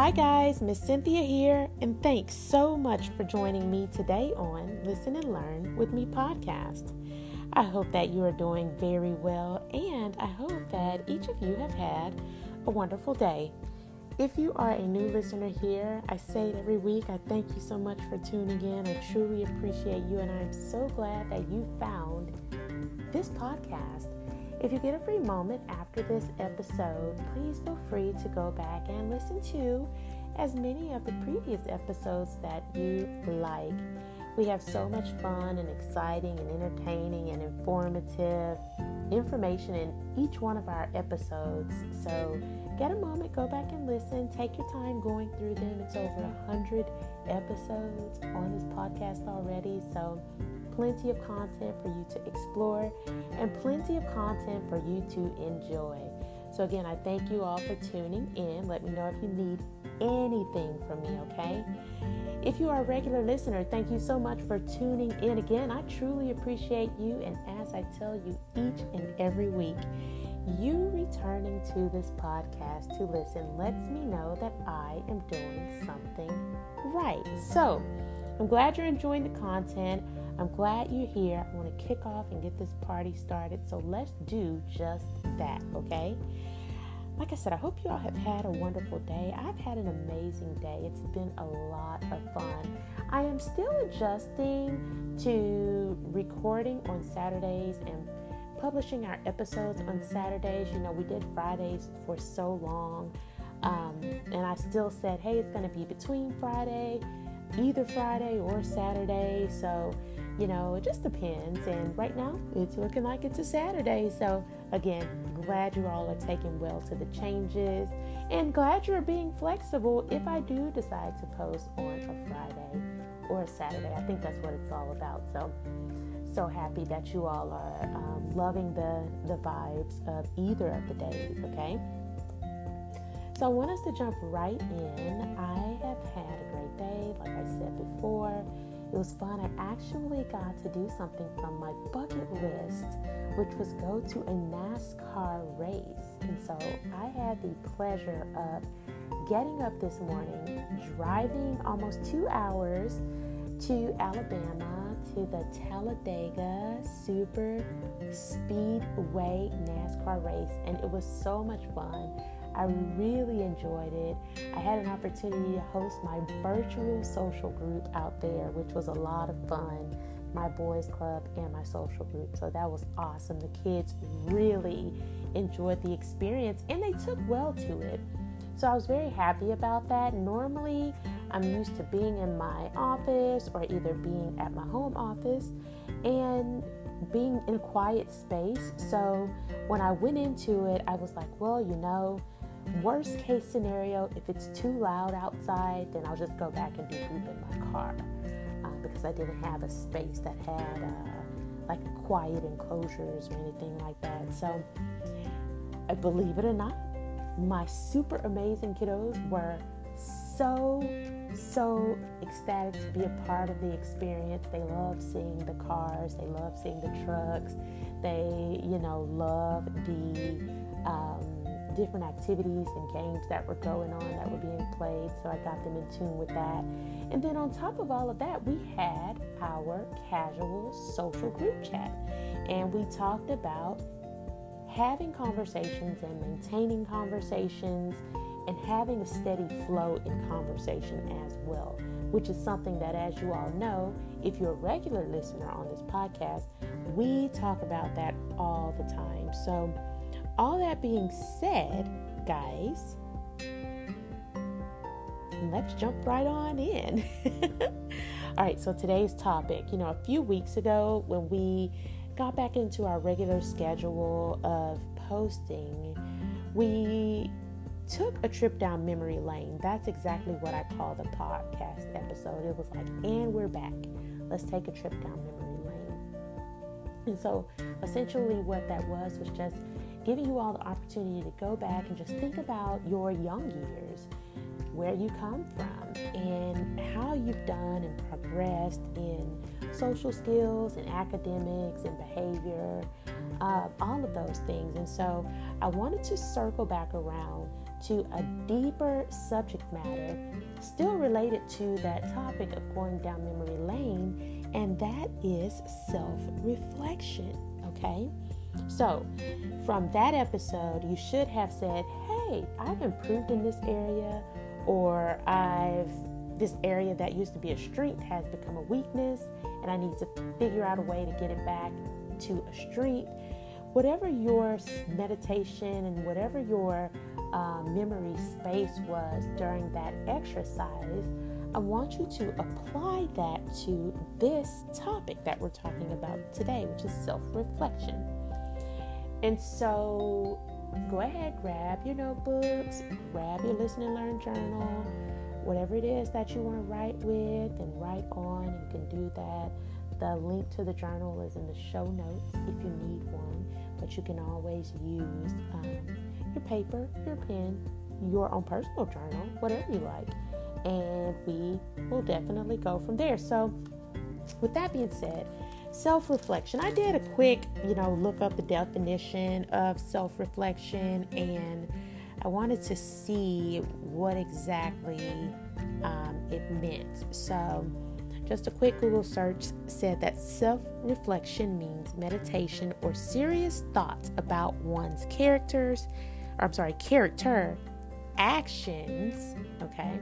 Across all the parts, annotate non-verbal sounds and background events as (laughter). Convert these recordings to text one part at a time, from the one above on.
Hi, guys, Miss Cynthia here, and thanks so much for joining me today on Listen and Learn with Me podcast. I hope that you are doing very well, and I hope that each of you have had a wonderful day. If you are a new listener here, I say it every week. I thank you so much for tuning in. I truly appreciate you, and I'm so glad that you found this podcast. If you get a free moment after this episode, please feel free to go back and listen to as many of the previous episodes that you like. We have so much fun and exciting and entertaining and informative information in each one of our episodes. So get a moment, go back and listen. Take your time going through them. It's over a hundred episodes on this podcast already. So plenty of content for you to explore and plenty of content for you to enjoy. So, again, I thank you all for tuning in. Let me know if you need anything from me, okay? If you are a regular listener, thank you so much for tuning in again. I truly appreciate you. And as I tell you each and every week, you returning to this podcast to listen lets me know that I am doing something right. So, I'm glad you're enjoying the content. I'm glad you're here. I want to kick off and get this party started. So let's do just that, okay? Like I said, I hope you all have had a wonderful day. I've had an amazing day. It's been a lot of fun. I am still adjusting to recording on Saturdays and publishing our episodes on Saturdays. You know, we did Fridays for so long. Um, and I still said, hey, it's going to be between Friday, either Friday or Saturday. So, you know, it just depends. And right now, it's looking like it's a Saturday. So, again, glad you all are taking well to the changes and glad you're being flexible if I do decide to post on a Friday or a Saturday. I think that's what it's all about. So, so happy that you all are um, loving the, the vibes of either of the days, okay? So, I want us to jump right in. I have had a great day, like I said before. It was fun. I actually got to do something from my bucket list, which was go to a NASCAR race. And so I had the pleasure of getting up this morning, driving almost two hours to Alabama to the Talladega Super Speedway NASCAR race, and it was so much fun. I really enjoyed it. I had an opportunity to host my virtual social group out there, which was a lot of fun. My boys club and my social group. So that was awesome. The kids really enjoyed the experience and they took well to it. So I was very happy about that. Normally, I'm used to being in my office or either being at my home office and being in a quiet space. So when I went into it, I was like, well, you know, Worst case scenario, if it's too loud outside, then I'll just go back and do group in my car uh, because I didn't have a space that had uh, like quiet enclosures or anything like that. So, I believe it or not, my super amazing kiddos were so so ecstatic to be a part of the experience. They love seeing the cars, they love seeing the trucks, they, you know, love the um, different activities and games that were going on that were being played. So I got them in tune with that. And then on top of all of that, we had our casual social group chat. And we talked about having conversations and maintaining conversations and having a steady flow in conversation as well, which is something that, as you all know, if you're a regular listener on this podcast, we talk about that all the time. So, all that being said, guys, let's jump right on in. (laughs) All right, so today's topic, you know, a few weeks ago when we got back into our regular schedule of posting, we took a trip down memory lane. That's exactly what I call the podcast episode. It was like, and we're back. Let's take a trip down memory lane. And so essentially, what that was was just giving you all the opportunity to go back and just think about your young years, where you come from, and how you've done and progressed in social skills and academics and behavior, uh, all of those things. And so I wanted to circle back around to a deeper subject matter, still related to that topic of going down memory lane, and that is self reflection. Okay? So, from that episode, you should have said, Hey, I've improved in this area, or I've this area that used to be a strength has become a weakness, and I need to figure out a way to get it back to a strength. Whatever your meditation and whatever your uh, memory space was during that exercise, I want you to apply that to this topic that we're talking about today, which is self reflection. And so go ahead, grab your notebooks, grab your listen and learn journal, whatever it is that you want to write with and write on, you can do that. The link to the journal is in the show notes if you need one, but you can always use um, your paper, your pen, your own personal journal, whatever you like. And we will definitely go from there. So, with that being said, self reflection. I did a quick, you know, look up the definition of self reflection and I wanted to see what exactly um, it meant. So, just a quick Google search said that self reflection means meditation or serious thoughts about one's characters, or I'm sorry, character, actions, okay,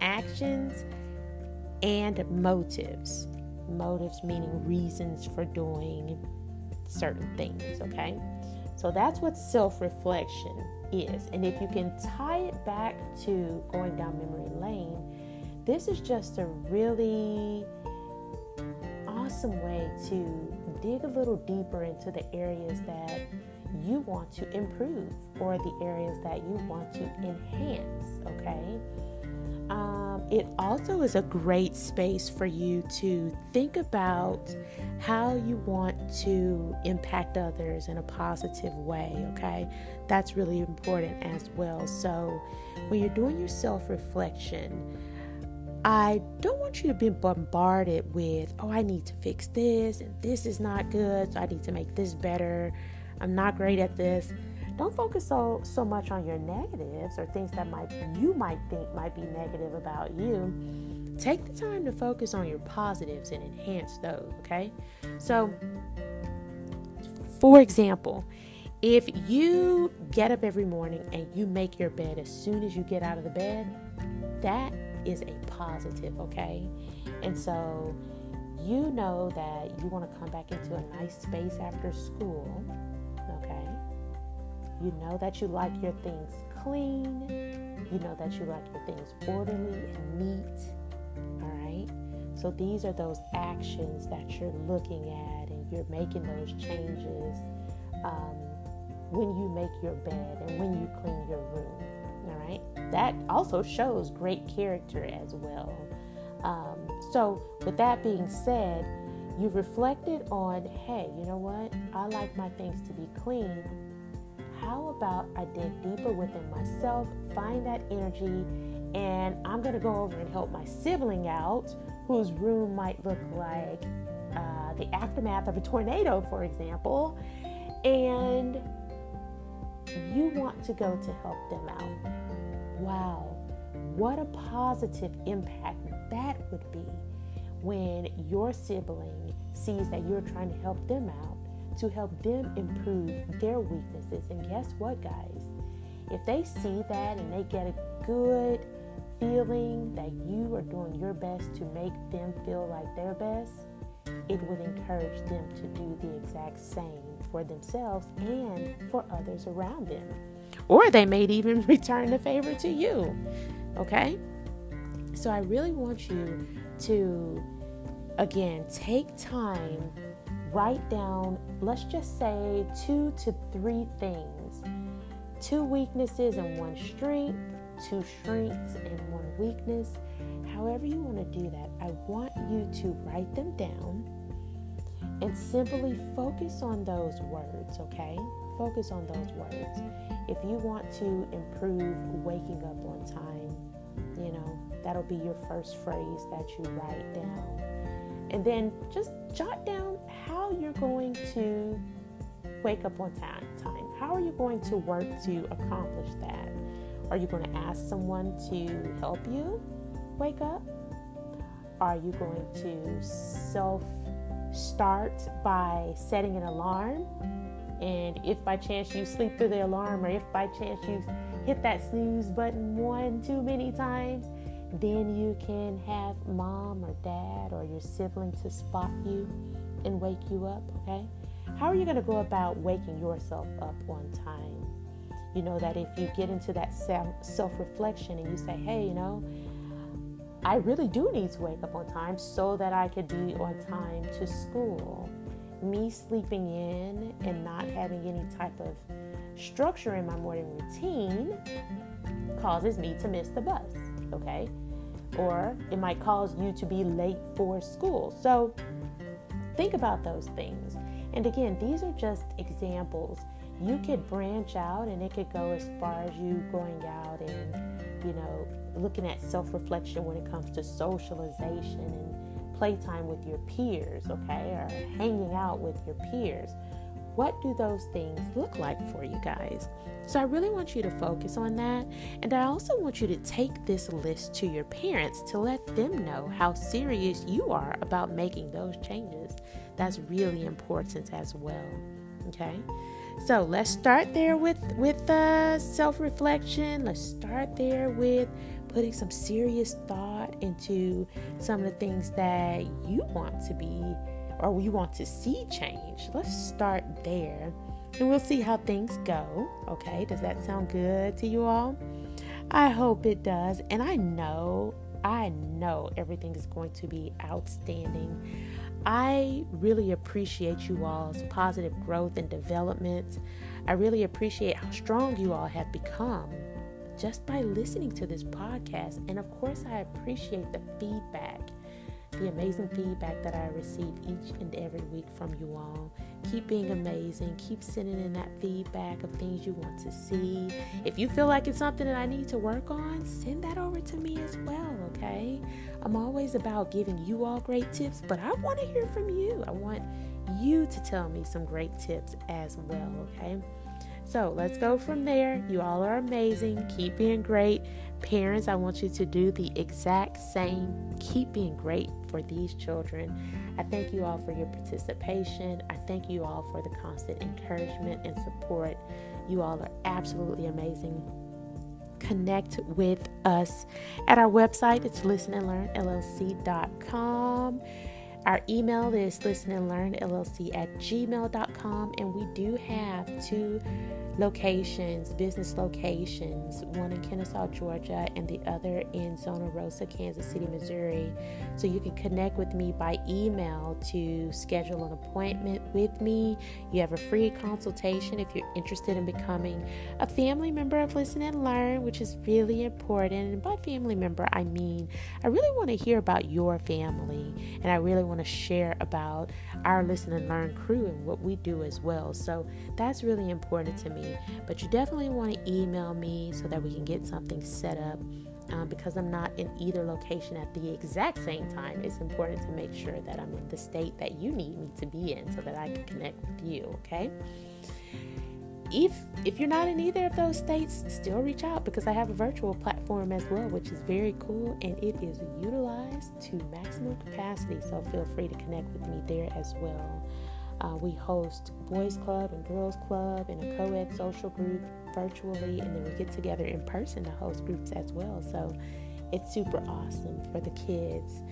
actions, and motives motives meaning reasons for doing certain things, okay? So that's what self reflection is. And if you can tie it back to going down memory lane, this is just a really awesome way to dig a little deeper into the areas that you want to improve or the areas that you want to enhance, okay? Um, it also is a great space for you to think about how you want to impact others in a positive way, okay? That's really important as well. So, when you're doing your self reflection, I don't want you to be bombarded with, oh, I need to fix this, and this is not good, so I need to make this better. I'm not great at this. Don't focus so so much on your negatives or things that might you might think might be negative about you. Take the time to focus on your positives and enhance those okay? So for example if you get up every morning and you make your bed as soon as you get out of the bed that is a positive okay and so you know that you want to come back into a nice space after school okay? you know that you like your things clean. You know that you like your things orderly and neat. All right? So these are those actions that you're looking at and you're making those changes um, when you make your bed and when you clean your room. All right? That also shows great character as well. Um, so, with that being said, you've reflected on hey, you know what? I like my things to be clean how about I dig deeper within myself, find that energy, and I'm going to go over and help my sibling out whose room might look like uh, the aftermath of a tornado, for example, and you want to go to help them out. Wow, what a positive impact that would be when your sibling sees that you're trying to help them out to help them improve their weaknesses. And guess what, guys? If they see that and they get a good feeling that you are doing your best to make them feel like their best, it would encourage them to do the exact same for themselves and for others around them. Or they may even (laughs) return the favor to you. Okay? So I really want you to, again, take time write down, let's just say, two to three things two weaknesses and one strength, two strengths and one weakness. However, you want to do that, I want you to write them down and simply focus on those words, okay? Focus on those words. If you want to improve waking up on time, you know, that'll be your first phrase that you write down. And then just jot down how you're going to wake up on time. How are you going to work to accomplish that? Are you going to ask someone to help you wake up? Are you going to self start by setting an alarm? And if by chance you sleep through the alarm, or if by chance you hit that snooze button one too many times, then you can have mom or dad or your sibling to spot you and wake you up, okay? How are you going to go about waking yourself up on time? You know that if you get into that self reflection and you say, hey, you know, I really do need to wake up on time so that I could be on time to school. Me sleeping in and not having any type of structure in my morning routine causes me to miss the bus, okay? Or it might cause you to be late for school. So think about those things. And again, these are just examples. You could branch out and it could go as far as you going out and, you know, looking at self reflection when it comes to socialization and playtime with your peers, okay, or hanging out with your peers. What do those things look like for you guys? So, I really want you to focus on that. And I also want you to take this list to your parents to let them know how serious you are about making those changes. That's really important as well. Okay? So let's start there with with uh, self-reflection. Let's start there with putting some serious thought into some of the things that you want to be or you want to see change. Let's start there and we'll see how things go. Okay, does that sound good to you all? I hope it does. And I know, I know everything is going to be outstanding. I really appreciate you all's positive growth and development. I really appreciate how strong you all have become just by listening to this podcast. And of course, I appreciate the feedback, the amazing feedback that I receive each and every week from you all. Keep being amazing. Keep sending in that feedback of things you want to see. If you feel like it's something that I need to work on, send that over to me as well, okay? I'm always about giving you all great tips, but I want to hear from you. I want you to tell me some great tips as well, okay? So let's go from there. You all are amazing. Keep being great. Parents, I want you to do the exact same. Keep being great for these children. I thank you all for your participation. I thank you all for the constant encouragement and support. You all are absolutely amazing. Connect with us at our website. It's listenandlearnllc.com. Our email is listenandlearnllc at gmail.com. And we do have two locations, business locations, one in Kennesaw, Georgia, and the other in Zona Rosa, Kansas City, Missouri. So you can connect with me by email to schedule an appointment with me. You have a free consultation if you're interested in becoming a family member of Listen and Learn, which is really important. And by family member, I mean I really want to hear about your family and I really want to share about our Listen and Learn crew and what we do as well. So that's really important to me. But you definitely want to email me so that we can get something set up. Um, because I'm not in either location at the exact same time, it's important to make sure that I'm in the state that you need me to be in so that I can connect with you, okay? If if you're not in either of those states, still reach out because I have a virtual platform as well, which is very cool and it is utilized to maximum capacity. So feel free to connect with me there as well. Uh, we host boys club and girls club and a co-ed social group virtually, and then we get together in person to host groups as well. So it's super awesome for the kids.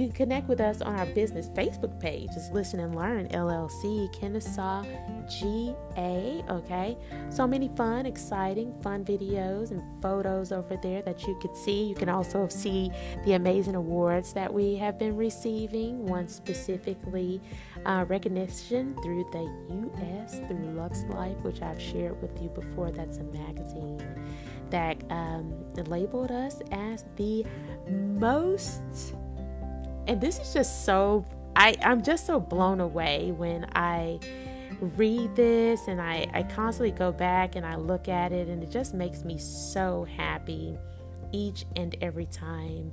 You can connect with us on our business Facebook page. It's Listen and Learn LLC, Kennesaw GA. Okay, so many fun, exciting, fun videos and photos over there that you could see. You can also see the amazing awards that we have been receiving. One specifically uh, recognition through the U.S. through Lux Life, which I've shared with you before. That's a magazine that um, labeled us as the most and this is just so I, I'm just so blown away when I read this and I, I constantly go back and I look at it and it just makes me so happy each and every time.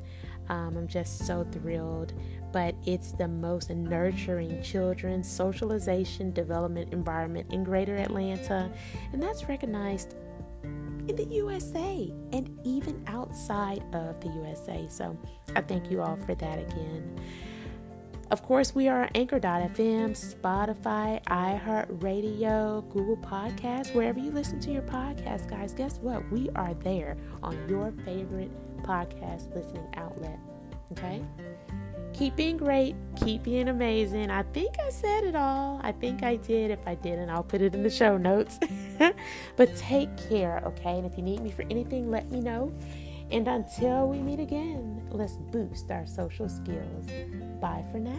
Um, I'm just so thrilled. But it's the most nurturing children's socialization development environment in Greater Atlanta, and that's recognized in the USA and even outside of the USA. So I thank you all for that again. Of course, we are Anchor.fm, Spotify, iHeartRadio, Google Podcasts, wherever you listen to your podcast, guys. Guess what? We are there on your favorite podcast listening outlet. Okay? Keep being great. Keep being amazing. I think I said it all. I think I did. If I didn't, I'll put it in the show notes. (laughs) but take care, okay? And if you need me for anything, let me know. And until we meet again, let's boost our social skills. Bye for now.